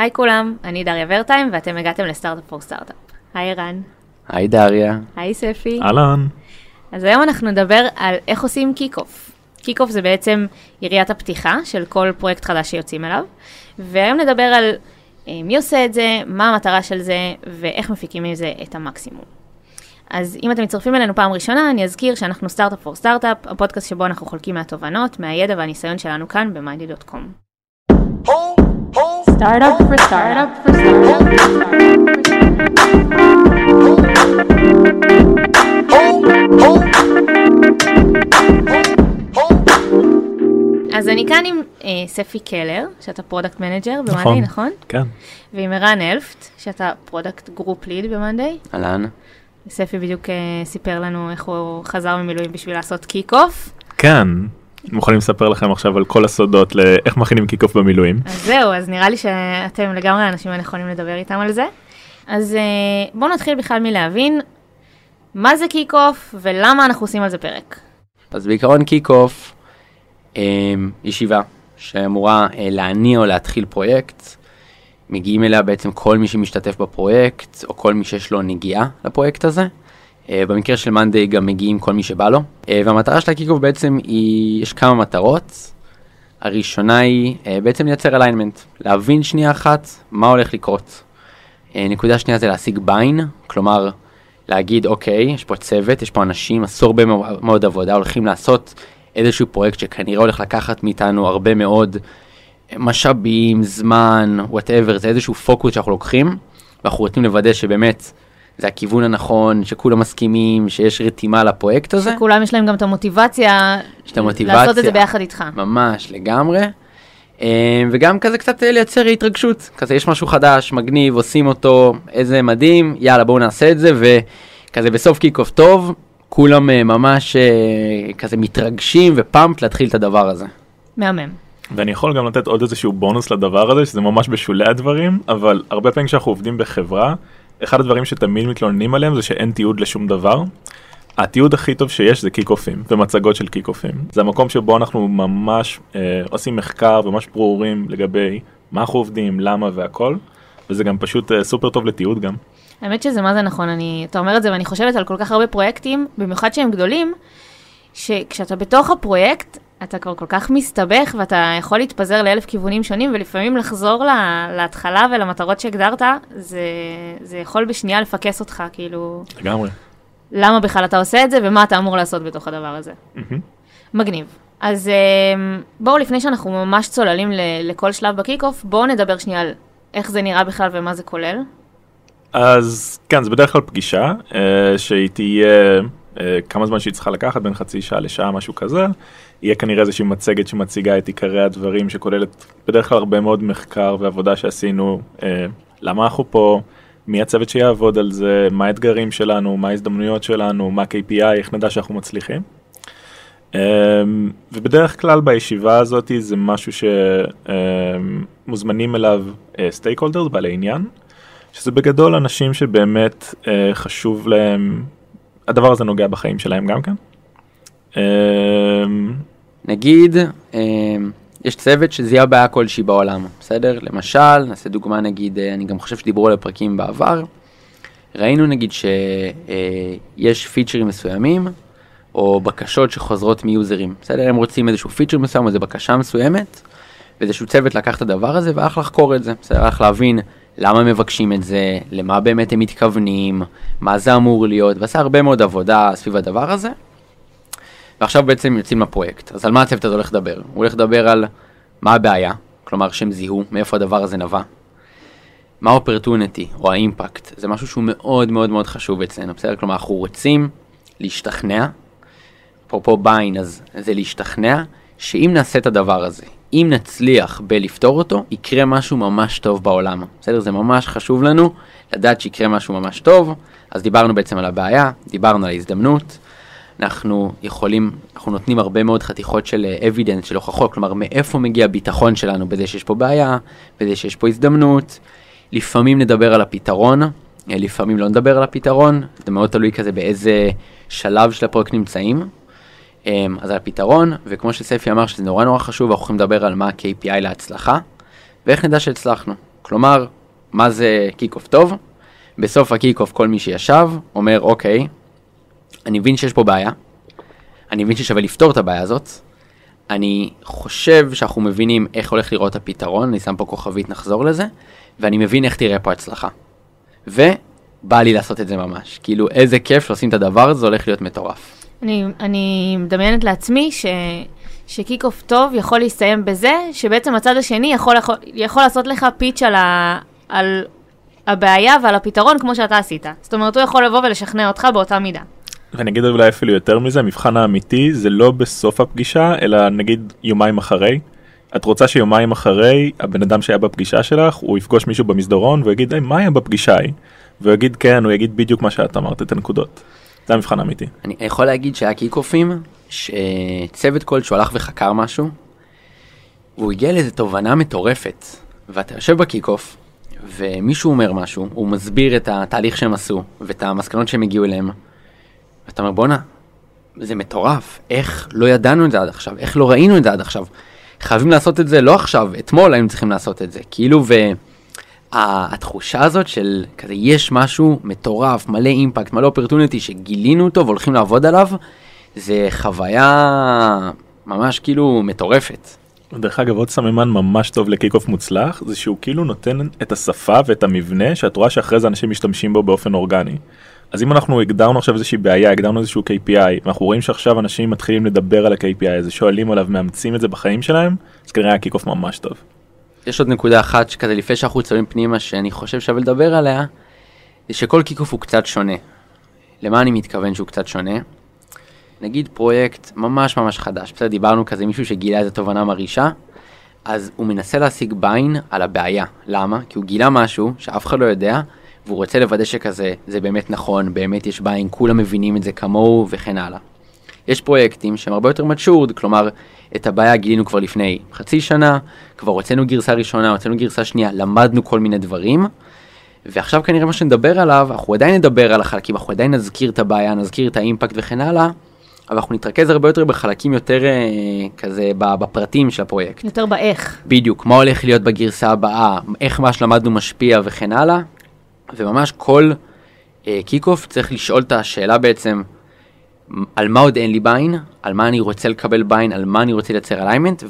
היי כולם, אני דריה ורטהיים ואתם הגעתם ל-startup for startup. היי ערן. היי דריה. היי ספי. אהלן. אז היום אנחנו נדבר על איך עושים kickoff. kickoff זה בעצם יריית הפתיחה של כל פרויקט חדש שיוצאים אליו, והיום נדבר על אה, מי עושה את זה, מה המטרה של זה ואיך מפיקים מזה את המקסימום. אז אם אתם מצטרפים אלינו פעם ראשונה, אני אזכיר שאנחנו startup for startup, הפודקאסט שבו אנחנו חולקים מהתובנות, מהידע והניסיון שלנו כאן ב- monday.com. Startup for startup for startup. אז אני כאן עם אה, ספי קלר, שאתה product manager במאנדיי, נכון. נכון? כן. ועם ערן אלפט, שאתה product group lead במאנדיי. אהלן. ספי בדיוק אה, סיפר לנו איך הוא חזר ממילואים בשביל לעשות kickoff. כן. מוכנים לספר לכם עכשיו על כל הסודות לאיך מכינים kickoff במילואים. אז זהו, אז נראה לי שאתם לגמרי האנשים הנכונים לדבר איתם על זה. אז אה, בואו נתחיל בכלל מלהבין מה זה kickoff ולמה אנחנו עושים על זה פרק. אז בעיקרון kickoff, אה, ישיבה שאמורה אה, להניע או להתחיל פרויקט. מגיעים אליה בעצם כל מי שמשתתף בפרויקט, או כל מי שיש לו נגיעה לפרויקט הזה. אה, במקרה של מאנדיי גם מגיעים כל מי שבא לו. אה, והמטרה של ה-kickoff בעצם היא, יש כמה מטרות. הראשונה היא אה, בעצם לייצר alignment, להבין שנייה אחת מה הולך לקרות. נקודה שנייה זה להשיג buy-in, כלומר להגיד אוקיי, יש פה צוות, יש פה אנשים, עשו הרבה מאו- מאוד עבודה, הולכים לעשות איזשהו פרויקט שכנראה הולך לקחת מאיתנו הרבה מאוד משאבים, זמן, whatever, זה איזשהו פוקוס שאנחנו לוקחים, ואנחנו רוצים לוודא שבאמת זה הכיוון הנכון, שכולם מסכימים, שיש רתימה לפרויקט הזה. שכולם יש להם גם את המוטיבציה, יש את המוטיבציה. לעשות את זה ביחד איתך. ממש, לגמרי. אה, וגם כזה קצת אה, לייצר התרגשות, כזה יש משהו חדש, מגניב, עושים אותו, איזה מדהים, יאללה בואו נעשה את זה, וכזה בסוף קיק אוף טוב, כולם אה, ממש אה, כזה מתרגשים ופאמפ להתחיל את הדבר הזה. מהמם. ואני יכול גם לתת עוד איזשהו בונוס לדבר הזה, שזה ממש בשולי הדברים, אבל הרבה פעמים כשאנחנו עובדים בחברה, אחד הדברים שתמיד מתלוננים עליהם זה שאין תיעוד לשום דבר. התיעוד הכי טוב שיש זה קיק-אופים ומצגות של קיק-אופים. זה המקום שבו אנחנו ממש אה, עושים מחקר וממש ברורים לגבי מה אנחנו עובדים, למה והכל, וזה גם פשוט אה, סופר טוב לתיעוד גם. האמת שזה מה זה נכון, אני, אתה אומר את זה ואני חושבת על כל כך הרבה פרויקטים, במיוחד שהם גדולים, שכשאתה בתוך הפרויקט, אתה כבר כל כך מסתבך ואתה יכול להתפזר לאלף כיוונים שונים, ולפעמים לחזור לה, להתחלה ולמטרות שהגדרת, זה, זה יכול בשנייה לפקס אותך, כאילו, לגמרי. למה בכלל אתה עושה את זה ומה אתה אמור לעשות בתוך הדבר הזה. מהמם. מגניב. אז אמ, בואו, לפני שאנחנו ממש צוללים ל- לכל שלב ב-kickoff, בואו נדבר שנייה על איך זה נראה בכלל ומה זה כולל. אז כן, זה בדרך כלל פגישה אה, שהיא תהיה כמה זמן שהיא צריכה לקחת, בין חצי שעה לשעה, משהו כזה. יהיה כנראה איזושהי מצגת שמציגה את עיקרי הדברים, שכוללת בדרך כלל הרבה מאוד מחקר ועבודה שעשינו, אה, למה אנחנו פה, מי הצוות שיעבוד על זה, מה האתגרים שלנו, מה ההזדמנויות שלנו, מה KPI, איך נדע שאנחנו מצליחים. אה, ובדרך כלל בישיבה הזאת זה משהו שמוזמנים אליו סטייק הולדרס, בעלי עניין. שזה בגדול אנשים שבאמת אה, חשוב להם, הדבר הזה נוגע בחיים שלהם גם כן. אה, נגיד, אה, יש צוות שזיהה בעיה כלשהי בעולם, בסדר? למשל, נעשה דוגמה נגיד, אה, אני גם חושב שדיברו על הפרקים בעבר, ראינו נגיד שיש פיצ'רים מסוימים, או בקשות שחוזרות מיוזרים, בסדר? הם רוצים איזשהו פיצ'ר מסוים, איזו בקשה מסוימת, ואיזשהו צוות לקח את הדבר הזה והלך לחקור את זה, בסדר? הלך להבין למה מבקשים את זה, למה באמת הם מתכוונים, מה זה אמור להיות, ועשה הרבה מאוד עבודה סביב הדבר הזה. ועכשיו בעצם יוצאים לפרויקט. אז על מה הצוות הזה הולך לדבר? הוא הולך לדבר על מה הבעיה, כלומר שהם זיהו, מאיפה הדבר הזה נבע. מה ה-opportunity או האימפקט, זה משהו שהוא מאוד מאוד מאוד חשוב אצלנו, בסדר? כלומר אנחנו רוצים להשתכנע, אפרופו ביין אז זה להשתכנע, שאם נעשה את הדבר הזה, אם נצליח בלפתור אותו, יקרה משהו ממש טוב בעולם, בסדר? זה ממש חשוב לנו לדעת שיקרה משהו ממש טוב, אז דיברנו בעצם על הבעיה, דיברנו על ההזדמנות, אנחנו יכולים, אנחנו נותנים הרבה מאוד חתיכות של אבידנס, של הוכחות, כלומר מאיפה מגיע הביטחון שלנו בזה שיש פה בעיה, בזה שיש פה הזדמנות. לפעמים נדבר על הפתרון, אה, לפעמים לא נדבר על הפתרון, זה מאוד תלוי כזה באיזה שלב של הפרויקט נמצאים. אמ, אז על הפתרון, וכמו שספי אמר שזה נורא נורא חשוב, אנחנו יכולים לדבר על מה ה-KPI להצלחה, ואיך נדע שהצלחנו. כלומר, מה זה kickoff טוב? בסוף ה-kickoff כל מי שישב אומר, אוקיי, אני מבין שיש פה בעיה, אני מבין ששווה לפתור את הבעיה הזאת, אני חושב שאנחנו מבינים איך הולך לראות הפתרון, אני שם פה כוכבית, נחזור לזה, ואני מבין איך תראה פה הצלחה. ובא לי לעשות את זה ממש. כאילו, איזה כיף שעושים את הדבר הזה, זה הולך להיות מטורף. אני, אני מדמיינת לעצמי ש, שקיק אוף טוב יכול להסתיים בזה, שבעצם הצד השני יכול, יכול, יכול לעשות לך פיץ' על, ה, על הבעיה ועל הפתרון כמו שאתה עשית. זאת אומרת, הוא יכול לבוא ולשכנע אותך באותה מידה. ואני אגיד אולי אפילו יותר מזה, המבחן האמיתי זה לא בסוף הפגישה, אלא נגיד יומיים אחרי. את רוצה שיומיים אחרי, הבן אדם שהיה בפגישה שלך, הוא יפגוש מישהו במסדרון ויגיד, היי, מה היה בפגישה ההיא? והוא יגיד כן, הוא יגיד בדיוק מה שאת אמרת, את הנקודות. זה המבחן האמיתי. אני יכול להגיד שהיה kickoff-ים, שצוות כלשהו הלך וחקר משהו, והוא הגיע לאיזו תובנה מטורפת, ואתה יושב ב-kickoff, ומישהו אומר משהו, הוא מסביר את התהליך שהם עשו, ואת המסקנות שהם הגיעו אליהם, ואתה אומר בואנה, זה מטורף, איך לא ידענו את זה עד עכשיו, איך לא ראינו את זה עד עכשיו. חייבים לעשות את זה לא עכשיו, אתמול היינו צריכים לעשות את זה. כאילו, והתחושה הזאת של כזה, יש משהו מטורף, מלא impact, מלא opportunity שגילינו אותו והולכים לעבוד עליו, זה חוויה ממש כאילו מטורפת. דרך אגב עוד סממן ממש טוב ל-kickoff מוצלח זה שהוא כאילו נותן את השפה ואת המבנה שאת רואה שאחרי זה אנשים משתמשים בו באופן אורגני. אז אם אנחנו הגדרנו עכשיו איזושהי בעיה הגדרנו איזשהו KPI ואנחנו רואים שעכשיו אנשים מתחילים לדבר על ה-KPI הזה שואלים עליו מאמצים את זה בחיים שלהם אז כנראה ה-kickoff ממש טוב. יש עוד נקודה אחת שכזה לפני שאנחנו צוללים פנימה שאני חושב שווה לדבר עליה, זה שכל kickoff הוא קצת שונה. למה אני מתכוון שהוא קצת שונה? נגיד פרויקט ממש ממש חדש, בסדר, דיברנו כזה מישהו שגילה איזה תובנה מרעישה, אז הוא מנסה להשיג buy-in על הבעיה. למה? כי הוא גילה משהו שאף אחד לא יודע, והוא רוצה לוודא שכזה, זה באמת נכון, באמת יש buy-in, כולם מבינים את זה כמוהו וכן הלאה. יש פרויקטים שהם הרבה יותר matured, כלומר, את הבעיה גילינו כבר לפני חצי שנה, כבר הוצאנו גרסה ראשונה, הוצאנו גרסה שנייה, למדנו כל מיני דברים, ועכשיו כנראה מה שנדבר עליו, אנחנו עדיין נדבר על החלקים, אנחנו עדיין נזכיר את הבעיה, נזכיר את ה-impact וכן הלאה, אבל אנחנו נתרכז הרבה יותר בחלקים יותר אה, כזה בפרטים של הפרויקט. יותר באיך. בדיוק, מה הולך להיות בגרסה הבאה, איך מה שלמדנו משפיע וכן הלאה, וממש כל אה, kickoff צריך לשאול את השאלה בעצם, על מה עוד אין לי buy-in, על מה אני רוצה לקבל buy-in, על מה אני רוצה לייצר alignment,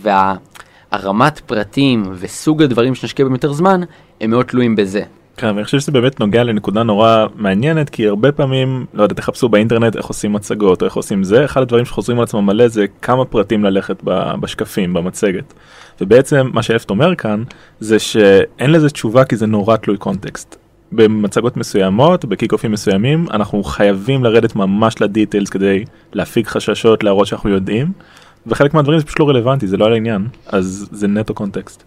והרמת פרטים וסוג הדברים שנשקיע בהם יותר זמן, הם מאוד תלויים בזה. כן, ואני חושב שזה באמת נוגע לנקודה נורא מעניינת כי הרבה פעמים לא יודע תחפשו באינטרנט איך עושים מצגות או איך עושים זה אחד הדברים שחוזרים על עצמם מלא זה כמה פרטים ללכת בשקפים במצגת. ובעצם מה שאפט אומר כאן זה שאין לזה תשובה כי זה נורא תלוי קונטקסט. במצגות מסוימות בקיק אופים מסוימים אנחנו חייבים לרדת ממש לדיטיילס כדי להפיג חששות להראות שאנחנו יודעים. וחלק מהדברים זה פשוט לא רלוונטי זה לא על העניין אז זה נטו קונטקסט.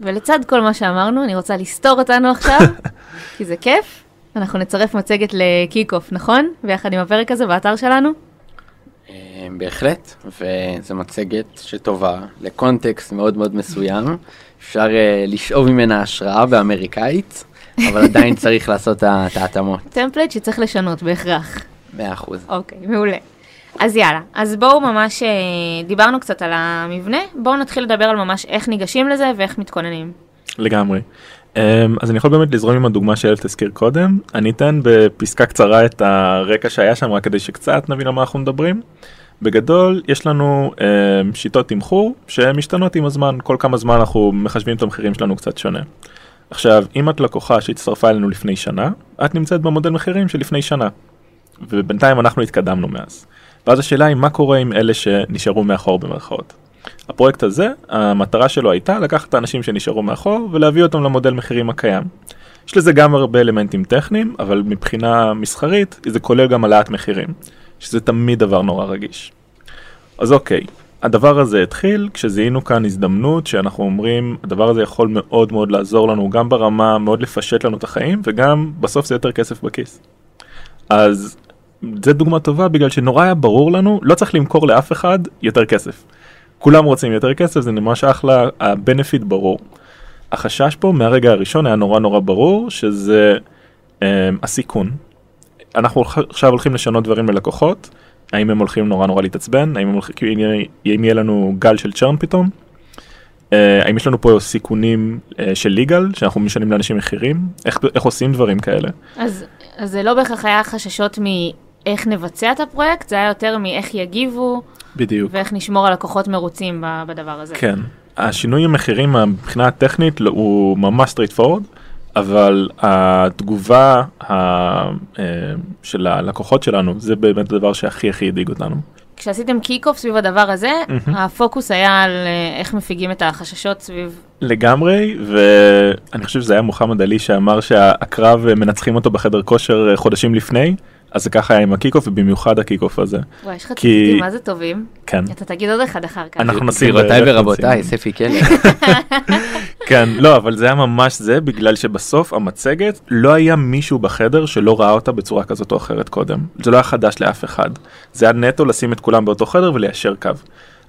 ולצד כל מה שאמרנו, אני רוצה לסתור אותנו עכשיו, כי זה כיף. אנחנו נצרף מצגת לקיק-אוף, נכון? ביחד עם הפרק הזה באתר שלנו. אה, בהחלט, וזו מצגת שטובה לקונטקסט מאוד מאוד מסוים. אפשר uh, לשאוב ממנה השראה באמריקאית, אבל עדיין צריך לעשות את ההתאמות. טמפלט שצריך לשנות בהכרח. 100%. אוקיי, מעולה. אז יאללה, אז בואו ממש, אה, דיברנו קצת על המבנה, בואו נתחיל לדבר על ממש איך ניגשים לזה ואיך מתכוננים. לגמרי. Um, אז אני יכול באמת לזרום עם הדוגמה שאלת הזכיר קודם, אני אתן בפסקה קצרה את הרקע שהיה שם רק כדי שקצת נבין על מה אנחנו מדברים. בגדול יש לנו um, שיטות תמחור שמשתנות עם הזמן, כל כמה זמן אנחנו מחשבים את המחירים שלנו קצת שונה. עכשיו אם את לקוחה שהצטרפה אלינו לפני שנה, את נמצאת במודל מחירים של לפני שנה. ובינתיים אנחנו התקדמנו מאז. ואז השאלה היא מה קורה עם אלה שנשארו מאחור במרכאות. הפרויקט הזה, המטרה שלו הייתה לקחת את האנשים שנשארו מאחור ולהביא אותם למודל מחירים הקיים. יש לזה גם הרבה אלמנטים טכניים, אבל מבחינה מסחרית זה כולל גם העלאת מחירים, שזה תמיד דבר נורא רגיש. אז אוקיי, הדבר הזה התחיל כשזיהינו כאן הזדמנות שאנחנו אומרים הדבר הזה יכול מאוד מאוד לעזור לנו גם ברמה מאוד לפשט לנו את החיים וגם בסוף זה יותר כסף בכיס. אז זה דוגמה טובה בגלל שנורא היה ברור לנו לא צריך למכור לאף אחד יותר כסף. כולם רוצים יותר כסף זה ממש אחלה הבנפיט ברור. החשש פה מהרגע הראשון היה נורא נורא ברור שזה אה, הסיכון. אנחנו עכשיו הולכים לשנות דברים ללקוחות האם הם הולכים נורא נורא להתעצבן האם הם הולכים, אם יהיה לנו גל של צ'רן פתאום. אה, האם יש לנו פה סיכונים אה, של ליגל, שאנחנו משלמים לאנשים מחירים? איך, איך עושים דברים כאלה? אז, אז זה לא בהכרח היה חששות מאיך נבצע את הפרויקט, זה היה יותר מאיך יגיבו, בדיוק. ואיך נשמור על לקוחות מרוצים בדבר הזה. כן. השינוי המחירים מבחינה הטכנית לא- הוא ממש straight forward, אבל התגובה ה- אה, של הלקוחות שלנו זה באמת הדבר שהכי הכי הדאיג אותנו. כשעשיתם kickoff סביב הדבר הזה, הפוקוס היה על אה, איך מפיגים את החששות סביב... לגמרי, ואני חושב שזה היה מוחמד עלי שאמר שהקרב אה, מנצחים אותו בחדר כושר אה, חודשים לפני, אז זה ככה היה עם הקיקוף ובמיוחד הקיקוף הזה. וואי, יש לך כי- ציטוטים, מה זה טובים? כן. אתה תגיד עוד אחד אחר כך. אנחנו נשים גבירותיי. ורבותיי, ספי קלר. כן, לא, אבל זה היה ממש זה, בגלל שבסוף המצגת, לא היה מישהו בחדר שלא ראה אותה בצורה כזאת או אחרת קודם. זה לא היה חדש לאף אחד. זה היה נטו לשים את כולם באותו חדר וליישר קו.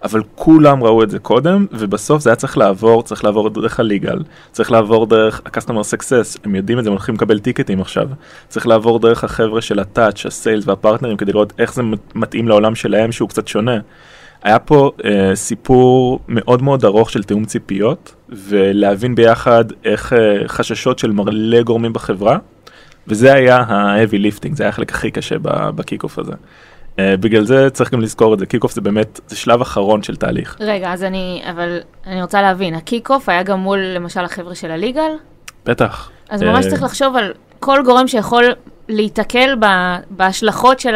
אבל כולם ראו את זה קודם, ובסוף זה היה צריך לעבור, צריך לעבור דרך הליגל, צריך לעבור דרך ה-customer success, הם יודעים את זה, הם הולכים לקבל טיקטים עכשיו. צריך לעבור דרך החבר'ה של הטאץ', הסיילס והפרטנרים, כדי לראות איך זה מתאים לעולם שלהם שהוא קצת שונה. היה פה אה, סיפור מאוד מאוד ארוך של תיאום ציפיות, ולהבין ביחד איך אה, חששות של מלא גורמים בחברה, וזה היה ה-heavy lifting, זה היה החלק הכי קשה ב-kickoff הזה. אה, בגלל זה צריך גם לזכור את זה, kickoff זה באמת, זה שלב אחרון של תהליך. רגע, אז אני, אבל אני רוצה להבין, ה-kickoff היה גם מול למשל החבר'ה של ה-legal? בטח. אז ממש אה, צריך לחשוב על כל גורם שיכול להיתקל בהשלכות של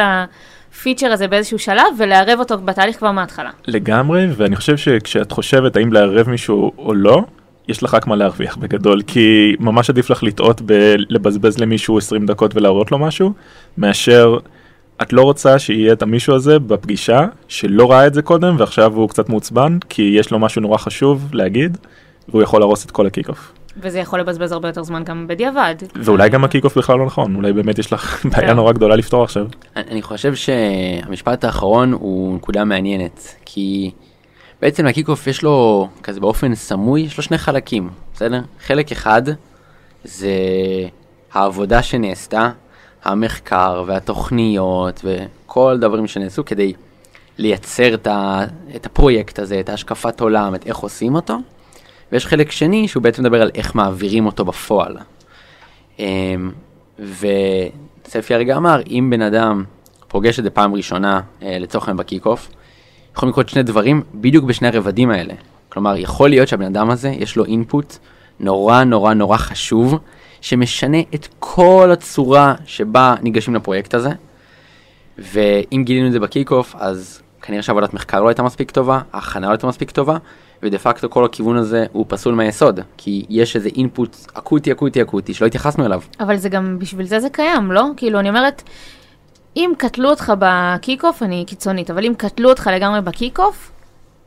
ה-feature הזה באיזשהו שלב, ולערב אותו בתהליך כבר מההתחלה. לגמרי, ואני חושב שכשאת חושבת האם לערב מישהו או לא, יש לך רק מה להרוויח בגדול, כי ממש עדיף לך לטעות בלבזבז למישהו 20 דקות ולהראות לו משהו, מאשר, את לא רוצה שיהיה את המישהו הזה בפגישה שלא ראה את זה קודם ועכשיו הוא קצת מעוצבן, כי יש לו משהו נורא חשוב להגיד, והוא יכול להרוס את כל הקיק-אוף. וזה יכול לבזבז הרבה יותר זמן גם בדיעבד. ואולי גם ה kick-off בכלל לא נכון, אולי באמת יש לך בעיה כן. נורא גדולה לפתור עכשיו. אני חושב שהמשפט האחרון הוא נקודה מעניינת, כי בעצם ל kick-off יש לו, כזה באופן סמוי, יש לו שני חלקים, בסדר? חלק אחד זה העבודה שנעשתה, המחקר והתוכניות וכל הדברים שנעשו כדי לייצר את, הפרויקט הזה, את ההשקפת עולם, את איך עושים אותו, ויש חלק שני שהוא בעצם מדבר על איך מעבירים אותו בפועל. אמ, וספי הרגע אמר, אם בן אדם פוגש את זה פעם ראשונה, אה, לצורך העניין ב kick-off, יכולים לקרות שני דברים בדיוק בשני הרבדים האלה. כלומר, יכול להיות שהבן אדם הזה, יש לו input נורא נורא נורא חשוב, שמשנה את כל הצורה שבה ניגשים לפרויקט הזה, ואם גילינו את זה ב kick-off, אז כנראה שעבודת מחקר לא הייתה מספיק טובה, ההכנה לא הייתה מספיק טובה, ודה פקטו כל הכיוון הזה הוא פסול מהיסוד, כי יש איזה input אקוטי אקוטי אקוטי שלא התייחסנו אליו. אבל זה גם, בשביל זה זה קיים, לא? כאילו, אני אומרת, אם קטלו אותך ב kick-off, אני קיצונית, אבל אם קטלו אותך לגמרי ב kick-off,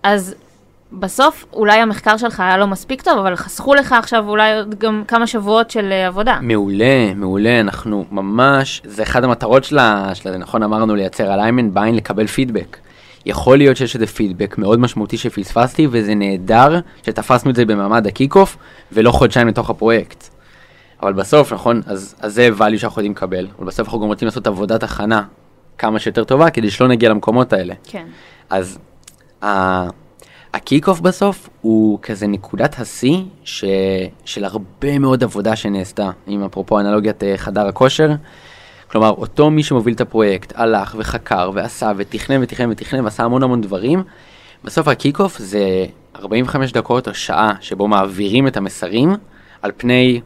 אז בסוף אולי המחקר שלך היה לא מספיק טוב, אבל חסכו לך עכשיו אולי עוד גם כמה שבועות של אה, עבודה. מעולה, מעולה, אנחנו ממש, זה אחד המטרות שלה, שלה, נכון אמרנו לייצר alignment בעין לקבל פידבק. יכול להיות שיש איזה פידבק מאוד משמעותי שפספסתי, וזה נהדר שתפסנו את זה במעמד ה kick-off, ולא חודשיים לתוך הפרויקט. אבל בסוף, נכון, אז, אז זה value שאנחנו יודעים לקבל, אבל בסוף אנחנו גם רוצים לעשות עבודת הכנה כמה שיותר טובה, כדי שלא נגיע למקומות האלה. כן. אז ה- ה kick-off בסוף הוא כזה נקודת השיא ש... של הרבה מאוד עבודה שנעשתה, עם אפרופו אנלוגיית אה, חדר הכושר. כלומר, אותו מי שמוביל את הפרויקט הלך וחקר ועשה ותכנן ותכנן ותכנן ועשה המון המון דברים. בסוף ה kick-off זה 45 דקות או שעה שבו מעבירים את המסרים על פני,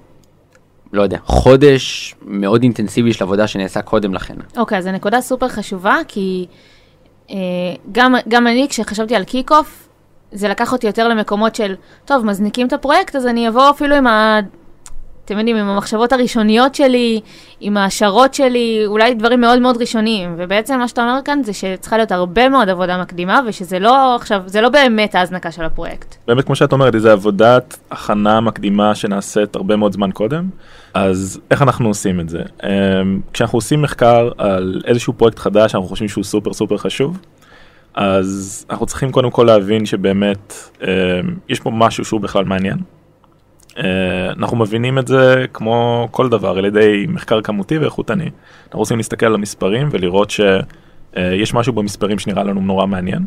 לא יודע, חודש מאוד אינטנסיבי של עבודה שנעשה קודם לכן. אוקיי, אז זו נקודה סופר חשובה, כי אה, גם, גם אני, כשחשבתי על kick-off, זה לקח אותי יותר למקומות של, טוב, מזניקים את הפרויקט, אז אני אבוא אפילו עם ה... אתם יודעים, עם המחשבות הראשוניות שלי, עם ההשערות שלי, אולי דברים מאוד מאוד ראשוניים. ובעצם מה שאתה אומר כאן זה שצריכה להיות הרבה מאוד עבודה מקדימה, ושזה לא עכשיו, זה לא באמת ההזנקה של הפרויקט. באמת כמו שאת אומרת, זה עבודת הכנה מקדימה שנעשית הרבה מאוד זמן קודם. אז איך אנחנו עושים את זה? אמ, כשאנחנו עושים מחקר על איזשהו פרויקט חדש שאנחנו חושבים שהוא סופר סופר חשוב, אז אנחנו צריכים קודם כל להבין שבאמת אמ, יש פה משהו שהוא בכלל מעניין. אה, אנחנו מבינים את זה כמו כל דבר על ידי מחקר כמותי ואיכותני. אנחנו רוצים להסתכל על המספרים ולראות שיש משהו במספרים שנראה לנו נורא מעניין.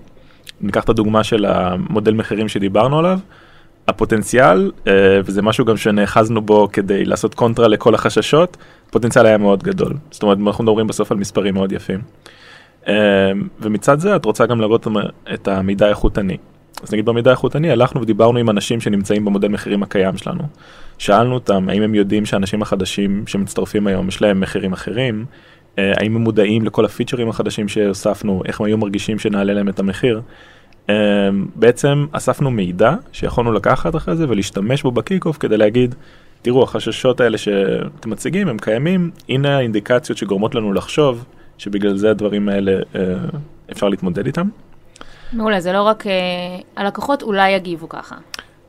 ניקח את הדוגמה של המודל מחירים שדיברנו עליו, הפוטנציאל, אה, וזה משהו גם שנאחזנו בו כדי לעשות קונטרה לכל החששות, הפוטנציאל היה מאוד גדול. זאת אומרת, אנחנו מדברים בסוף על מספרים מאוד יפים. אה, ומצד זה את רוצה גם לראות את המידע האיכותני. אז נגיד במידע האיכותני הלכנו ודיברנו עם אנשים שנמצאים במודל מחירים הקיים שלנו. שאלנו אותם האם הם יודעים שאנשים החדשים שמצטרפים היום יש להם מחירים אחרים, אה, האם הם מודעים לכל הפיצ'רים החדשים שהוספנו, איך הם היו מרגישים שנעלה להם את המחיר. אה, בעצם אספנו מידע שיכולנו לקחת אחרי זה ולהשתמש בו ב kick-off כדי להגיד, תראו החששות האלה שאתם מציגים הם קיימים, הנה האינדיקציות שגורמות לנו לחשוב שבגלל זה הדברים האלה אה, אפשר להתמודד איתם. מעולה, זה לא רק אה, הלקוחות אולי יגיבו ככה.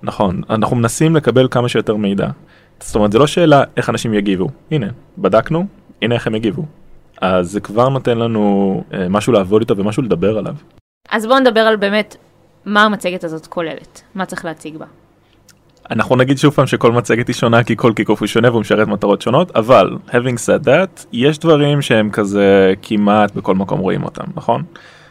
נכון, אנחנו מנסים לקבל כמה שיותר מידע. זאת אומרת, זה לא שאלה איך אנשים יגיבו. הנה, בדקנו, הנה איך הם יגיבו. אז זה כבר נותן לנו אה, משהו לעבוד איתו ומשהו לדבר עליו. אז בואו נדבר על באמת מה המצגת הזאת כוללת, מה צריך להציג בה. אנחנו נגיד שוב פעם שכל מצגת היא שונה כי כל קיקוף הוא שונה והוא משרת מטרות שונות, אבל having said that, יש דברים שהם כזה כמעט בכל מקום רואים אותם, נכון?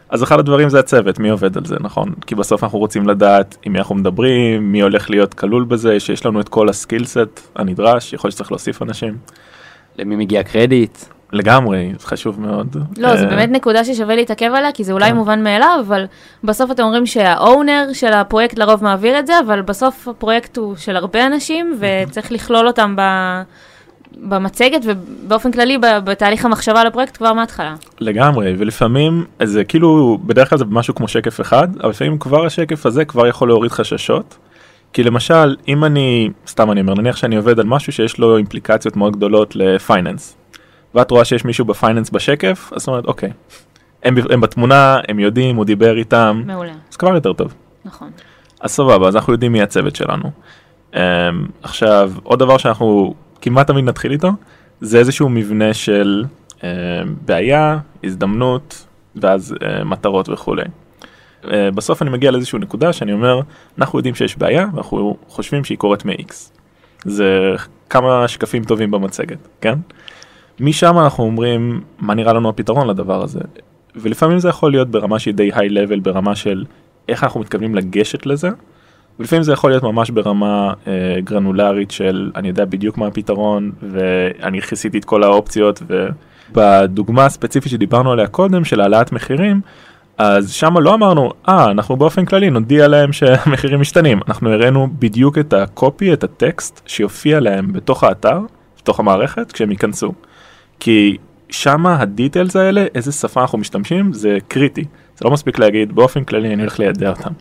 אז אחד הדברים זה הצוות, מי עובד על זה, נכון? כי בסוף אנחנו רוצים לדעת עם מי אנחנו מדברים, מי הולך להיות כלול בזה, שיש לנו את כל הסקילסט הנדרש, יכול להיות שצריך להוסיף אנשים. למי מגיע קרדיט? לגמרי, זה חשוב מאוד. לא, זו אה, באמת נקודה ששווה להתעכב עליה, כי זה אולי כן. מובן מאליו, אבל בסוף אתם אומרים שהאונר של הפרויקט לרוב מעביר את זה, אבל בסוף הפרויקט הוא של הרבה אנשים, וצריך לכלול אותם ב... במצגת ובאופן כללי בתהליך המחשבה על הפרויקט כבר מההתחלה. לגמרי, ולפעמים זה כאילו, בדרך כלל זה משהו כמו שקף אחד, אבל לפעמים כבר השקף הזה כבר יכול להוריד חששות. כי למשל, אם אני, סתם אני אומר, נניח שאני עובד על משהו שיש לו אימפליקציות מאוד גדולות לפייננס, ואת רואה שיש מישהו בפייננס בשקף, אז זאת אומרת, אוקיי, הם, הם בתמונה, הם יודעים, הוא דיבר איתם, מעולה, אז כבר יותר טוב. נכון. אז סבבה, אז אנחנו יודעים מי הצוות שלנו. Um, עכשיו, עוד דבר שאנחנו כמעט תמיד נתחיל איתו, זה איזשהו מבנה של um, בעיה, הזדמנות, ואז uh, מטרות וכולי. Uh, בסוף אני מגיע לאיזושהי נקודה שאני אומר, אנחנו יודעים שיש בעיה, ואנחנו חושבים שהיא קורית מ-X. זה כמה שקפים טובים במצגת, כן? משם אנחנו אומרים, מה נראה לנו הפתרון לדבר הזה? ולפעמים זה יכול להיות ברמה שהיא די היי לבל, ברמה של איך אנחנו מתכוונים לגשת לזה. ולפעמים זה יכול להיות ממש ברמה אה, גרנולרית של אני יודע בדיוק מה הפתרון ואני כיסיתי את כל האופציות ובדוגמה הספציפית שדיברנו עליה קודם של העלאת מחירים אז שם לא אמרנו אה אנחנו באופן כללי נודיע להם שהמחירים משתנים. אנחנו הראינו בדיוק את הקופי את הטקסט שיופיע להם בתוך האתר בתוך המערכת כשהם ייכנסו. כי שמה הדיטיילס האלה איזה שפה אנחנו משתמשים זה קריטי. זה לא מספיק להגיד באופן כללי אני הולך לידע אותם.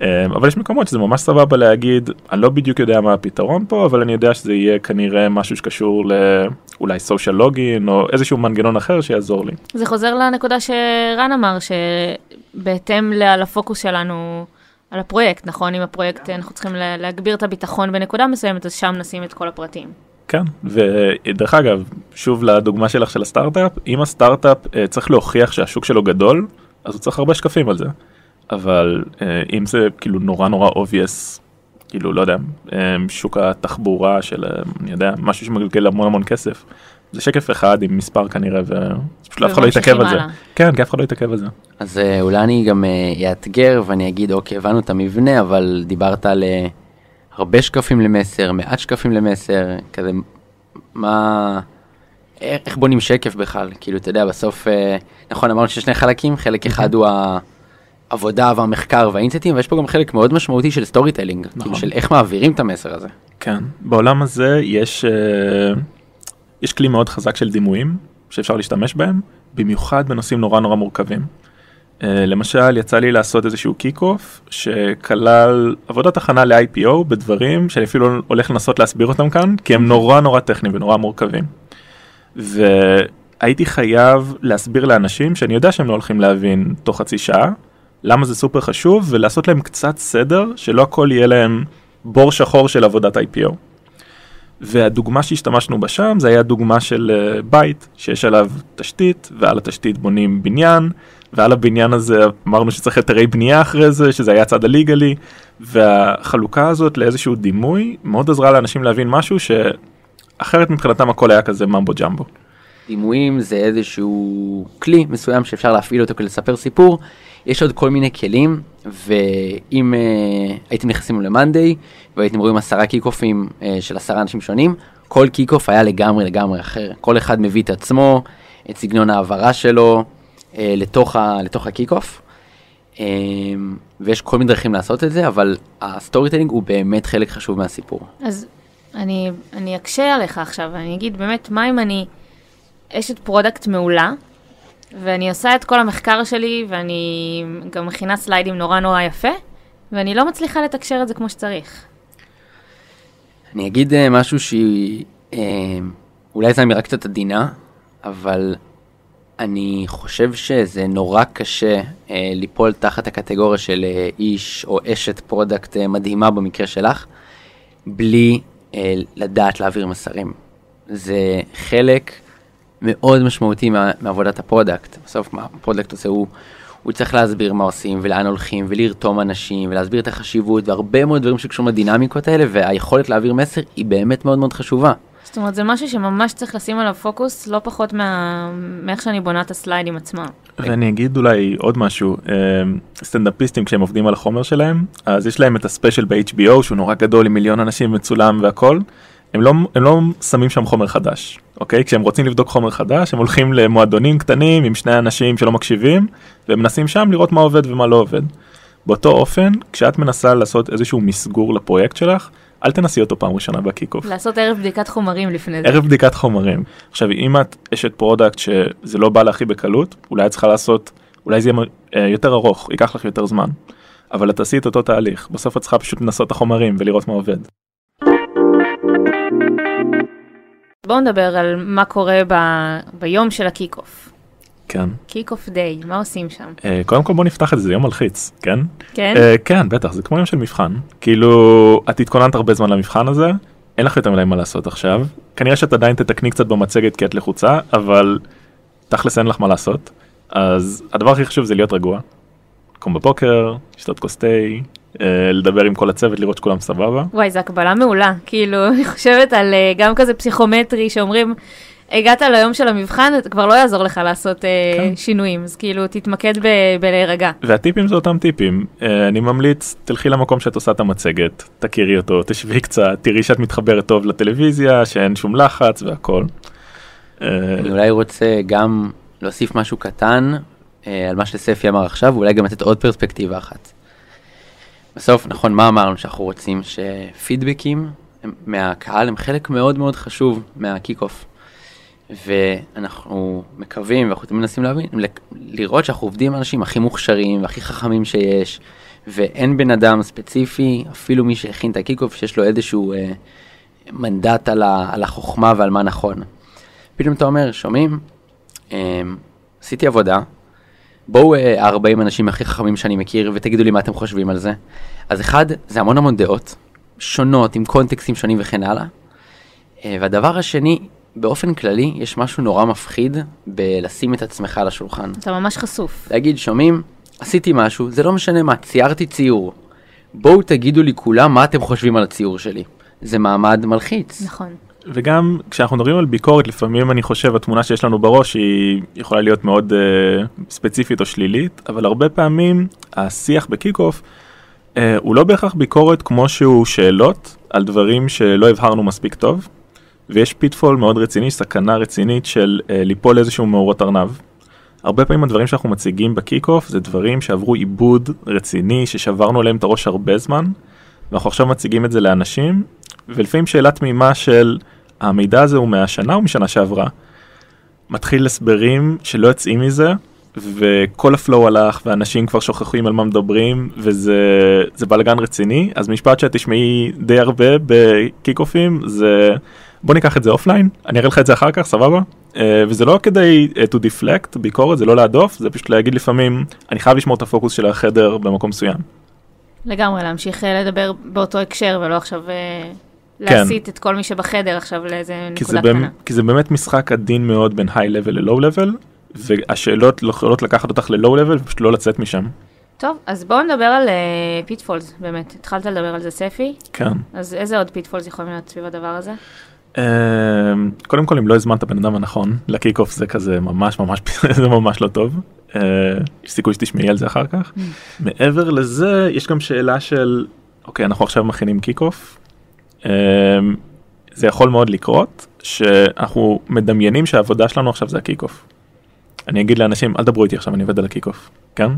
אמ, אבל יש מקומות שזה ממש סבבה להגיד אני לא בדיוק יודע מה הפתרון פה אבל אני יודע שזה יהיה כנראה משהו שקשור לאולי סושיאל לוגין או איזשהו מנגנון אחר שיעזור לי. זה חוזר לנקודה שרן אמר, שבהתאם לפוקוס שלנו על הפרויקט, נכון? אם הפרויקט, אנחנו צריכים לה- להגביר את הביטחון בנקודה מסוימת, אז שם נשים את כל הפרטים. כן ודרך אגב שוב לדוגמה שלך של הסטארט-אפ אם הסטארט-אפ אה, צריך להוכיח שהשוק שלו גדול אז הוא צריך הרבה שקפים על זה. אבל אה, אם זה כאילו נורא נורא obvious כאילו לא יודע אה, שוק התחבורה של אה, אני יודע משהו שמגלגל המון המון כסף. זה שקף אחד עם מספר כנראה ופשוט אף אחד לא יתעכב על זה. כן כי אף אחד לא יתעכב על זה. אז אה, אולי אני גם אאתגר ואני אגיד אוקיי הבנו את המבנה אבל דיברת על אה, הרבה שקפים למסר מעט שקפים למסר כזה מה איך בונים שקף בכלל כאילו אתה יודע בסוף נכון אמרנו שיש שני חלקים חלק אחד הוא העבודה והמחקר וה insights ויש פה גם חלק מאוד משמעותי של storytelling כאילו נכון. של איך מעבירים את המסר הזה. כן, בעולם הזה יש, אה, יש כלי מאוד חזק של דימויים שאפשר להשתמש בהם, במיוחד בנושאים נורא נורא מורכבים. אה, למשל, יצא לי לעשות איזשהו kick-off שכלל עבודת הכנה ל-IPO בדברים שאני אפילו הולך לנסות להסביר אותם כאן, כי הם נורא נורא טכניים ונורא מורכבים. והייתי חייב להסביר לאנשים שאני יודע שהם לא הולכים להבין תוך חצי שעה, למה זה סופר חשוב, ולעשות להם קצת סדר, שלא הכל יהיה להם בור שחור של עבודת IPO. והדוגמה שהשתמשנו בה שם זה היה דוגמה של אה, בית שיש עליו תשתית ועל התשתית בונים בניין ועל הבניין הזה אמרנו שצריך היתרי בנייה אחרי זה שזה היה הצד הליגלי והחלוקה הזאת לאיזשהו דימוי מאוד עזרה לאנשים להבין משהו שאחרת מבחינתם הכל היה כזה ממבו ג'מבו. דימויים זה איזשהו כלי מסוים שאפשר להפעיל אותו כדי לספר סיפור. יש עוד כל מיני כלים, ואם uh, הייתם נכנסים למאנדיי והייתם רואים עשרה קיק-אופים uh, של עשרה אנשים שונים, כל kick-off היה לגמרי לגמרי אחר. כל אחד מביא את עצמו, את סגנון ההעברה שלו uh, לתוך, ה, לתוך ה kick-off. Um, ויש כל מיני דרכים לעשות את זה, אבל ה storytelling הוא באמת חלק חשוב מהסיפור. אז אני, אני אקשה עליך עכשיו, אני אגיד באמת, מה אם אני אשת product מעולה, ואני עושה את כל המחקר שלי, ואני גם מכינה סליידים נורא נורא יפה, ואני לא מצליחה לתקשר את זה כמו שצריך. אני אגיד אה, משהו שהיא, אה, אולי זו אמירה קצת עדינה, אבל אני חושב שזה נורא קשה אה, ליפול תחת הקטגוריה של אה, איש או אשת product אה, מדהימה במקרה שלך, בלי אה, לדעת להעביר מסרים. זה חלק מאוד משמעותי מה, מעבודת ה product. בסוף מה ה product עושה הוא, הוא צריך להסביר מה עושים ולאן הולכים ולרתום אנשים ולהסביר את החשיבות והרבה מאוד דברים שקשורים לדינמיקות האלה והיכולת להעביר מסר היא באמת מאוד מאוד חשובה. זאת אומרת, זה משהו שממש צריך לשים עליו פוקוס, לא פחות מה... מאיך שאני בונה את הסליידים עצמם. ואני אגיד אולי עוד משהו, אה, סטנדאפיסטים כשהם עובדים על החומר שלהם, אז יש להם את ה special ב-HBO שהוא נורא גדול עם מיליון אנשים מצולם והכל, הם לא, הם לא שמים שם חומר חדש, אוקיי? כשהם רוצים לבדוק חומר חדש, הם הולכים למועדונים קטנים עם שני אנשים שלא מקשיבים, ומנסים שם לראות מה עובד ומה לא עובד. באותו אופן, כשאת מנסה לעשות איזשהו מסגור לפרויקט שלך, אל תנסי אותו פעם ראשונה ב kick-off. לעשות ערב בדיקת חומרים לפני זה. ערב בדיקת חומרים. עכשיו אם את אשת product שזה לא בא לה הכי בקלות, אולי את צריכה לעשות, אולי זה יהיה אה, יותר ארוך, ייקח לך יותר זמן. אבל את תעשי את אותו תהליך, בסוף את צריכה פשוט לנסות את החומרים ולראות מה עובד. בואו נדבר על מה קורה ב... ביום של ה kick-off. כן. kick-off day, מה עושים שם? אה, קודם כל בוא נפתח את זה, זה יום מלחיץ, כן? כן? אה, כן, בטח, זה כמו יום של מבחן. כאילו, את התכוננת הרבה זמן למבחן הזה, אין לך יותר מדי מה לעשות עכשיו. כנראה שאת עדיין תתקני קצת במצגת כי את לחוצה, אבל תכלס אין לך מה לעשות. אז הדבר הכי חשוב זה להיות רגוע. לקום בבוקר, לשתות כוס תה, לדבר עם כל הצוות, לראות שכולם סבבה. וואי, זו הקבלה מעולה. כאילו, אני חושבת על אה, גם כזה פסיכומטרי שאומרים, הגעת ליום של המבחן, זה כבר לא יעזור לך לעשות אה, כן. שינויים, אז כאילו, תתמקד ב- בלהירגע. והטיפים זה אותם טיפים. אה, אני ממליץ, תלכי למקום שאת עושה את המצגת, תכירי אותו, תשבי קצת, תראי שאת מתחברת טוב לטלוויזיה, שאין שום לחץ והכל. אה, אני אולי רוצה גם להוסיף משהו קטן אה, על מה שספי אמר עכשיו, ואולי גם לתת עוד פרספקטיבה אחת. בסוף, נכון, מה אמרנו שאנחנו רוצים? שפידבקים מהקהל הם חלק מאוד מאוד חשוב מה kick-off. ואנחנו מקווים, ואנחנו מנסים להבין, לראות שאנחנו עובדים עם האנשים הכי מוכשרים והכי חכמים שיש, ואין בן אדם ספציפי, אפילו מי שהכין את ה kick-off, שיש לו איזשהו אה, מנדט על, ה, על החוכמה ועל מה נכון. פתאום אתה אומר, שומעים? אה, עשיתי עבודה, בואו אה, 40 אנשים הכי חכמים שאני מכיר ותגידו לי מה אתם חושבים על זה. אז אחד, זה המון המון דעות, שונות, עם קונטקסטים שונים וכן הלאה. אה, והדבר השני, באופן כללי, יש משהו נורא מפחיד בלשים את עצמך על השולחן. אתה ממש חשוף. להגיד, שומעים? עשיתי משהו, זה לא משנה מה, ציירתי ציור. בואו תגידו לי כולם מה אתם חושבים על הציור שלי. זה מעמד מלחיץ. נכון. וגם כשאנחנו מדברים על ביקורת, לפעמים אני חושב התמונה שיש לנו בראש היא יכולה להיות מאוד אה, ספציפית או שלילית, אבל הרבה פעמים השיח ב kick-off אה, הוא לא בהכרח ביקורת כמו שהוא שאלות על דברים שלא הבהרנו מספיק טוב, ויש pitfall מאוד רציני, סכנה רצינית של אה, ליפול לאיזשהו מאורת ארנב. הרבה פעמים הדברים שאנחנו מציגים ב kick-off זה דברים שעברו עיבוד רציני, ששברנו עליהם את הראש הרבה זמן, ואנחנו עכשיו מציגים את זה לאנשים, ולפעמים שאלה תמימה של המידע הזה הוא מהשנה או משנה שעברה. מתחיל הסברים שלא יוצאים מזה, וכל ה flow הלך, ואנשים כבר שוכחים על מה מדברים, וזה זה בלאגן רציני, אז משפט שאת תשמעי די הרבה ב kick-offים זה בוא ניקח את זה offline, אני אראה לך את זה אחר כך, סבבה? אה, וזה לא כדי אה, to deflect ביקורת, זה לא להדוף, זה פשוט להגיד לפעמים, אני חייב לשמור את הפוקוס של החדר במקום מסוים. לגמרי, להמשיך אה, לדבר באותו הקשר, ולא עכשיו אה, כן. להסיט את כל מי שבחדר עכשיו לאיזה נקודה קטנה. כי זה באמת משחק עדין מאוד בין high level ל low level, והשאלות לא יכולות לקחת אותך ל low level ופשוט לא לצאת משם. טוב, אז בואו נדבר על pitfalls, באמת. התחלת לדבר על זה, ספי, כן. אז איזה עוד pitfalls יכולים להיות סביב הדבר הזה? אמ, קודם כל אם לא הזמנת בן אדם הנכון ל kick-off זה כזה ממש ממש זה ממש לא טוב. אה, יש סיכוי שתשמעי על זה אחר כך. מעבר לזה יש גם שאלה של אוקיי אנחנו עכשיו מכינים kick-off. אמ, זה יכול מאוד לקרות שאנחנו מדמיינים שהעבודה שלנו עכשיו זה ה kick-off. אני אגיד לאנשים אל דברו איתי עכשיו אני עובד על ה kick-off, כן?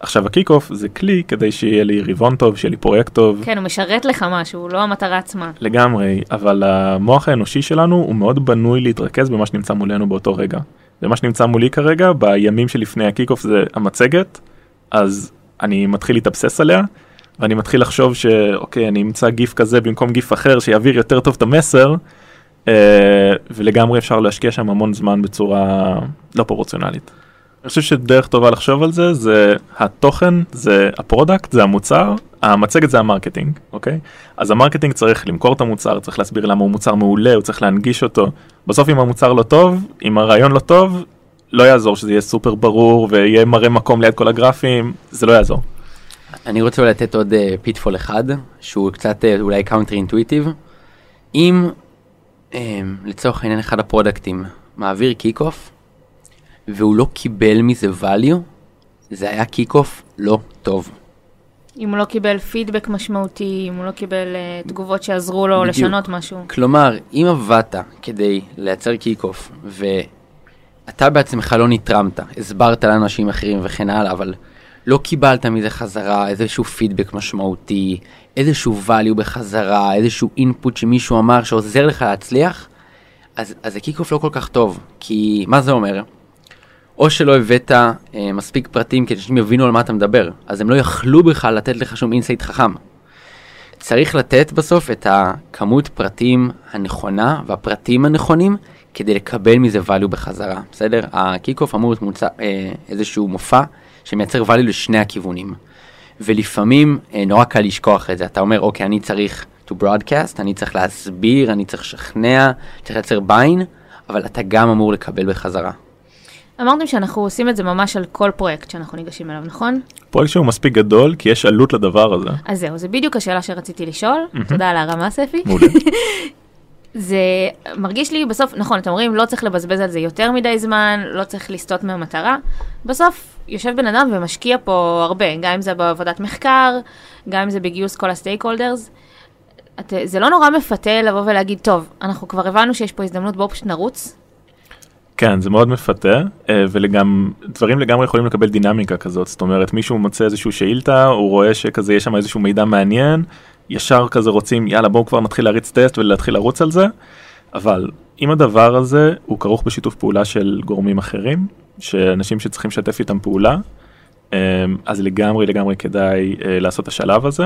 עכשיו ה kick-off זה כלי כדי שיהיה לי רבעון טוב, שיהיה לי פרויקט טוב. כן, הוא משרת לך משהו, לא המטרה עצמה. לגמרי, אבל המוח האנושי שלנו הוא מאוד בנוי להתרכז במה שנמצא מולנו באותו רגע. ומה שנמצא מולי כרגע, בימים שלפני ה kick-off זה המצגת, אז אני מתחיל להתאבסס עליה, ואני מתחיל לחשוב שאוקיי, אני אמצא גיף כזה במקום גיף אחר שיעביר יותר טוב את המסר, אה, ולגמרי אפשר להשקיע שם המון זמן בצורה לא פרופורציונלית. אני חושב שדרך טובה לחשוב על זה זה התוכן זה ה product זה המוצר המצגת זה ה marketing אוקיי אז ה marketing צריך למכור את המוצר צריך להסביר למה הוא מוצר מעולה הוא צריך להנגיש אותו בסוף אם המוצר לא טוב אם הרעיון לא טוב לא יעזור שזה יהיה סופר ברור ויהיה מראה מקום ליד כל הגרפים זה לא יעזור. אני רוצה לתת עוד אה, pitfall אחד, שהוא קצת אה, אולי counterintuitive. אם אמ, לצורך העניין אחד ה productים מעביר kick-off, והוא לא קיבל מזה value, זה היה kick-off לא טוב. אם הוא לא קיבל פידבק משמעותי, אם הוא לא קיבל אה, תגובות שעזרו לו בדיוק. לשנות משהו. כלומר, אם עבדת כדי לייצר kick-off, ואתה בעצמך לא נתרמת, הסברת לאנשים אחרים וכן הלאה, אבל לא קיבלת מזה חזרה איזשהו פידבק משמעותי, איזשהו value בחזרה, איזשהו input שמישהו אמר שעוזר לך להצליח, אז, אז ה kick-off לא כל כך טוב. כי מה זה אומר? או שלא הבאת אה, מספיק פרטים כדי שאנשים יבינו על מה אתה מדבר, אז הם לא יכלו בכלל לתת לך שום insight חכם. צריך לתת בסוף את הכמות פרטים הנכונה והפרטים הנכונים כדי לקבל מזה value בחזרה, בסדר? הקיק אוף אמור להיות מוצא, אה, איזשהו מופע שמייצר value לשני הכיוונים. ולפעמים אה, נורא קל לשכוח את זה, אתה אומר אוקיי אני צריך to broadcast, אני צריך להסביר, אני צריך לשכנע, צריך לייצר ביין, אבל אתה גם אמור לקבל בחזרה. אמרתם שאנחנו עושים את זה ממש על כל פרויקט שאנחנו ניגשים אליו, נכון? פרויקט שהוא מספיק גדול כי יש עלות לדבר הזה. אז זהו, זה בדיוק השאלה שרציתי לשאול. תודה על הרמה, ספי. מעולה. זה מרגיש לי בסוף, נכון, אתם אומרים, לא צריך לבזבז על זה יותר מדי זמן, לא צריך לסטות מהמטרה. בסוף יושב בן אדם ומשקיע פה הרבה, גם אם זה בעבודת מחקר, גם אם זה בגיוס כל הסטייק הולדרס. את, זה לא נורא מפתה לבוא ולהגיד, טוב, אנחנו כבר הבנו שיש פה הזדמנות, בואו פשוט נרוץ. כן זה מאוד מפתה אה, וגם דברים לגמרי יכולים לקבל דינמיקה כזאת זאת אומרת מישהו מוצא איזשהו שאילתה הוא רואה שכזה יש שם איזשהו מידע מעניין ישר כזה רוצים יאללה בואו כבר נתחיל להריץ טסט ולהתחיל לרוץ על זה אבל אם הדבר הזה הוא כרוך בשיתוף פעולה של גורמים אחרים שאנשים שצריכים לשתף איתם פעולה אה, אז לגמרי לגמרי כדאי אה, לעשות השלב הזה.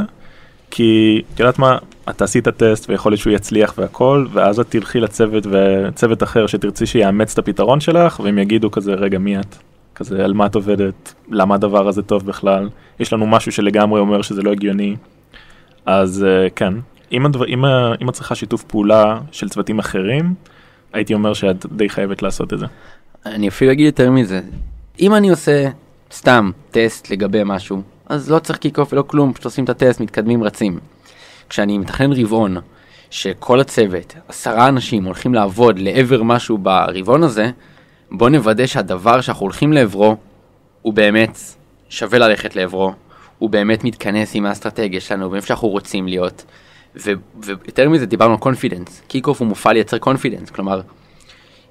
כי את יודעת מה? את עשית טסט ויכול להיות שהוא יצליח והכל ואז את תלכי לצוות וצוות אחר שתרצי שיאמץ את הפתרון שלך והם יגידו כזה רגע מי את? כזה על מה את עובדת? למה הדבר הזה טוב בכלל? יש לנו משהו שלגמרי אומר שזה לא הגיוני. אז uh, כן. אם, הדבר, אם, אם את צריכה שיתוף פעולה של צוותים אחרים הייתי אומר שאת די חייבת לעשות את זה. אני אפילו אגיד יותר מזה, אם אני עושה סתם טסט לגבי משהו, אז לא צריך קיק אוף ולא כלום, פשוט עושים את הטסט, מתקדמים, רצים. כשאני מתכנן רבעון, שכל הצוות, עשרה אנשים הולכים לעבוד לעבר משהו ברבעון הזה, בוא נוודא שהדבר שאנחנו הולכים לעברו, הוא באמת שווה ללכת לעברו, הוא באמת מתכנס עם האסטרטגיה שלנו, ואיפה שאנחנו רוצים להיות. ו- ויותר מזה, דיברנו על confidence. kick-off הוא מופע לייצר confidence, כלומר,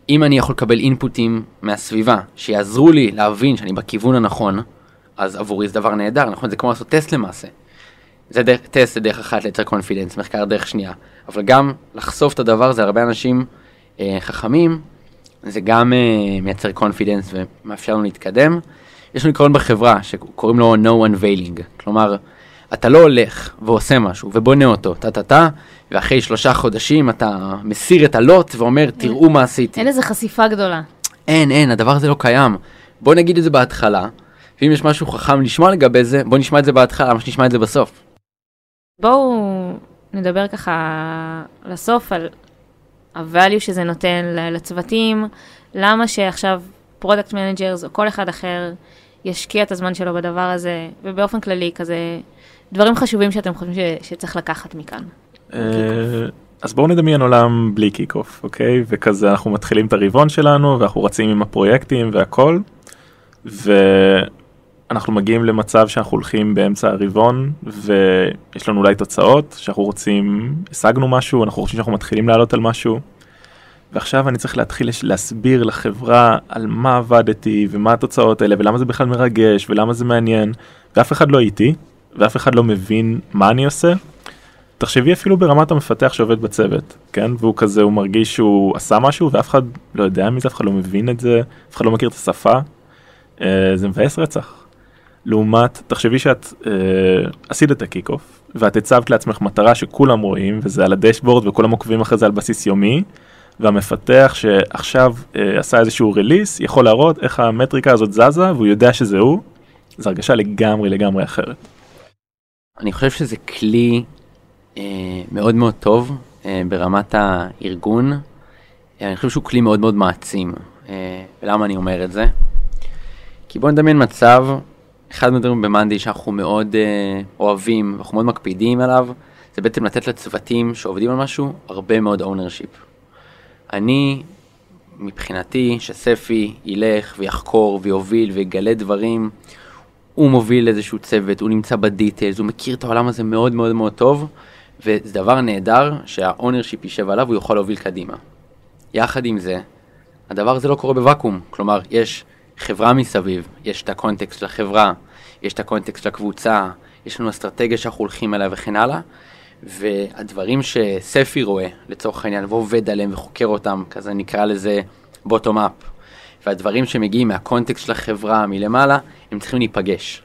אם אני יכול לקבל inputים מהסביבה שיעזרו לי להבין שאני בכיוון הנכון, אז עבורי זה דבר נהדר, נכון? זה כמו לעשות טסט למעשה. זה דרך, טסט זה דרך אחת לייצר confidence, מחקר דרך שנייה. אבל גם לחשוף את הדבר הזה, הרבה אנשים אה, חכמים, זה גם אה, מייצר קונפידנס ומאפשר לנו להתקדם. יש לנו עיקרון בחברה שקוראים לו no unveiling, כלומר, אתה לא הולך ועושה משהו ובונה אותו, טה טה טה, ואחרי שלושה חודשים אתה מסיר את הלוט ואומר, תראו מה עשיתי. אין איזה חשיפה גדולה. אין, אין, הדבר הזה לא קיים. בוא נגיד את זה בהתחלה, ואם יש משהו חכם לשמוע לגבי זה, בוא נשמע את זה בהתחלה, למה שנשמע את זה בסוף. בואו נדבר ככה לסוף על ה-value שזה נותן לצוותים, למה שעכשיו product managers או כל אחד אחר ישקיע את הזמן שלו בדבר הזה, ובאופן כללי כזה, דברים חשובים שאתם חושבים ש- שצריך לקחת מכאן. אה, אז בואו נדמיין עולם בלי kick-off, אוקיי? וכזה אנחנו מתחילים את הרבעון שלנו ואנחנו רצים עם הפרויקטים והכל, ואנחנו מגיעים למצב שאנחנו הולכים באמצע הרבעון ויש לנו אולי תוצאות שאנחנו רוצים, השגנו משהו, אנחנו חושבים שאנחנו מתחילים לעלות על משהו. ועכשיו אני צריך להתחיל להסביר לחברה על מה עבדתי ומה התוצאות האלה ולמה זה בכלל מרגש ולמה זה מעניין ואף אחד לא איתי ואף אחד לא מבין מה אני עושה. תחשבי אפילו ברמת המפתח שעובד בצוות, כן? והוא כזה, הוא מרגיש שהוא עשה משהו ואף אחד לא יודע מזה, אף אחד לא מבין את זה, אף אחד לא מכיר את השפה. אה, זה מבאס רצח. לעומת, תחשבי שאת אה, עשית את הקיק אוף ואת הצבת לעצמך מטרה שכולם רואים וזה על הדשבורד וכולם עוקבים אחרי זה על בסיס יומי והמפתח שעכשיו אה, עשה איזשהו רליס יכול להראות איך המטריקה הזאת זזה והוא יודע שזה הוא, זו הרגשה לגמרי לגמרי אחרת. אני חושב שזה כלי אה, מאוד מאוד טוב אה, ברמת הארגון. אה, אני חושב שהוא כלי מאוד מאוד מעצים. אה, ולמה אני אומר את זה? כי בואו נדמיין מצב, אחד מהדברים במאנדי שאנחנו מאוד אה, אוהבים, ואנחנו מאוד מקפידים עליו, זה בעצם לתת לצוותים שעובדים על משהו הרבה מאוד ownership. אני, מבחינתי, שספי ילך ויחקור ויוביל ויגלה דברים, הוא מוביל איזשהו צוות, הוא נמצא בדיטיילס, הוא מכיר את העולם הזה מאוד מאוד מאוד טוב, וזה דבר נהדר שה ownership יישב עליו, הוא יכול להוביל קדימה. יחד עם זה, הדבר הזה לא קורה בוואקום, כלומר, יש חברה מסביב, יש את הקונטקסט של החברה, יש את הקונטקסט של הקבוצה, יש לנו אסטרטגיה שאנחנו הולכים אליה וכן הלאה, והדברים שספי רואה, לצורך העניין, ועובד עליהם וחוקר אותם, כזה נקרא לזה bottom up, והדברים שמגיעים מהקונטקסט של החברה מלמעלה, הם צריכים להיפגש.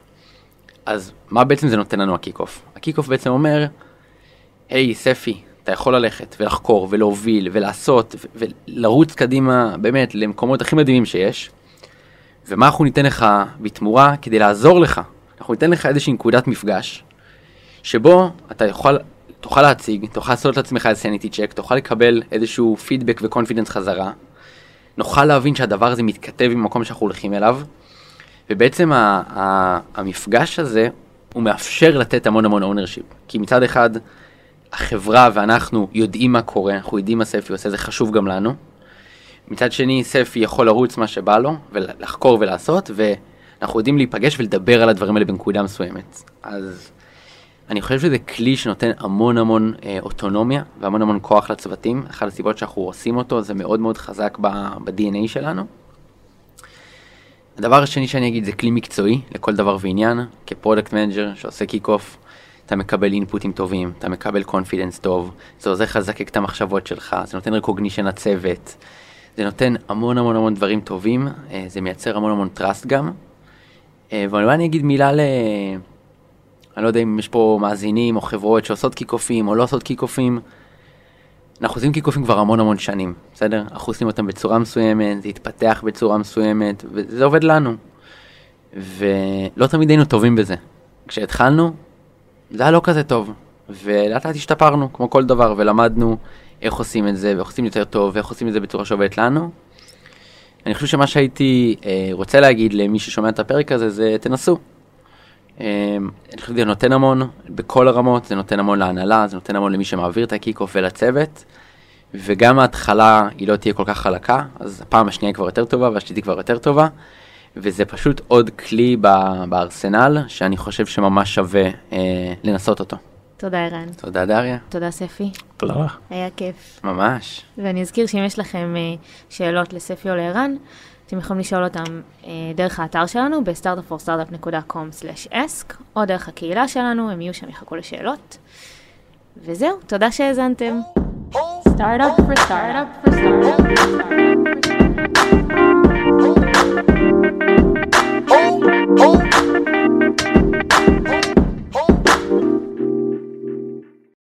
אז מה בעצם זה נותן לנו ה kickoff? ה kickoff בעצם אומר, היי ספי, אתה יכול ללכת ולחקור ולהוביל ולעשות ולרוץ קדימה באמת למקומות הכי מדהימים שיש, ומה אנחנו ניתן לך בתמורה כדי לעזור לך? אנחנו ניתן לך איזושהי נקודת מפגש, שבו אתה יכול, תוכל להציג, תוכל לעשות לעצמך איזה sanity check, תוכל לקבל איזשהו פידבק ו confidence חזרה, נוכל להבין שהדבר הזה מתכתב עם המקום שאנחנו הולכים אליו, ובעצם ה- ה- המפגש הזה, הוא מאפשר לתת המון המון ownership. כי מצד אחד, החברה ואנחנו יודעים מה קורה, אנחנו יודעים מה ספי עושה, זה חשוב גם לנו. מצד שני, ספי יכול לרוץ מה שבא לו, ולחקור ולעשות, ואנחנו יודעים להיפגש ולדבר על הדברים האלה בנקודה מסוימת. אז אני חושב שזה כלי שנותן המון המון אה, אוטונומיה והמון המון כוח לצוותים. אחת הסיבות שאנחנו עושים אותו זה מאוד מאוד חזק ב-DNA שלנו. הדבר השני שאני אגיד זה כלי מקצועי לכל דבר ועניין, כ product manager שעושה kickoff, אתה מקבל אינפוטים טובים, אתה מקבל confidence טוב, זה עוזר לך לזקק את המחשבות שלך, זה נותן recognition לצוות, זה נותן המון המון המון דברים טובים, אה, זה מייצר המון המון trust גם. אה, ואולי אני אגיד מילה ל... אני לא יודע אם יש פה מאזינים או חברות שעושות קיק-אופים או לא עושות קיק-אופים. אנחנו עושים קיק-אופים כבר המון המון שנים, בסדר? אנחנו עושים אותם בצורה מסוימת, זה התפתח בצורה מסוימת, וזה עובד לנו. ולא תמיד היינו טובים בזה. כשהתחלנו, זה היה לא כזה טוב, ולאט לאט השתפרנו, כמו כל דבר, ולמדנו איך עושים את זה, ואיך עושים יותר טוב, ואיך עושים את זה בצורה שעובדת לנו. אני חושב שמה שהייתי אה, רוצה להגיד למי ששומע את הפרק הזה, זה תנסו. אה, אני חושב שזה נותן המון בכל הרמות, זה נותן המון להנהלה, זה נותן המון למי שמעביר את ה kickoff ולצוות, וגם ההתחלה היא לא תהיה כל כך חלקה, אז הפעם השנייה היא כבר יותר טובה והשלישית כבר יותר טובה, וזה פשוט עוד כלי בארסנל שאני חושב שממש שווה אה, לנסות אותו. תודה, ערן. תודה, דריה. תודה, ספי. תודה לך. היה כיף. ממש. ואני אזכיר שאם יש לכם אה, שאלות לספי או לערן, אתם יכולים לשאול אותם אה, דרך האתר שלנו ב-startupforstartup.com/ask, או דרך הקהילה שלנו, הם יהיו שם, יחכו לשאלות. וזהו, תודה שהאזנתם. Startup for startup for startup for startup. Oh, oh.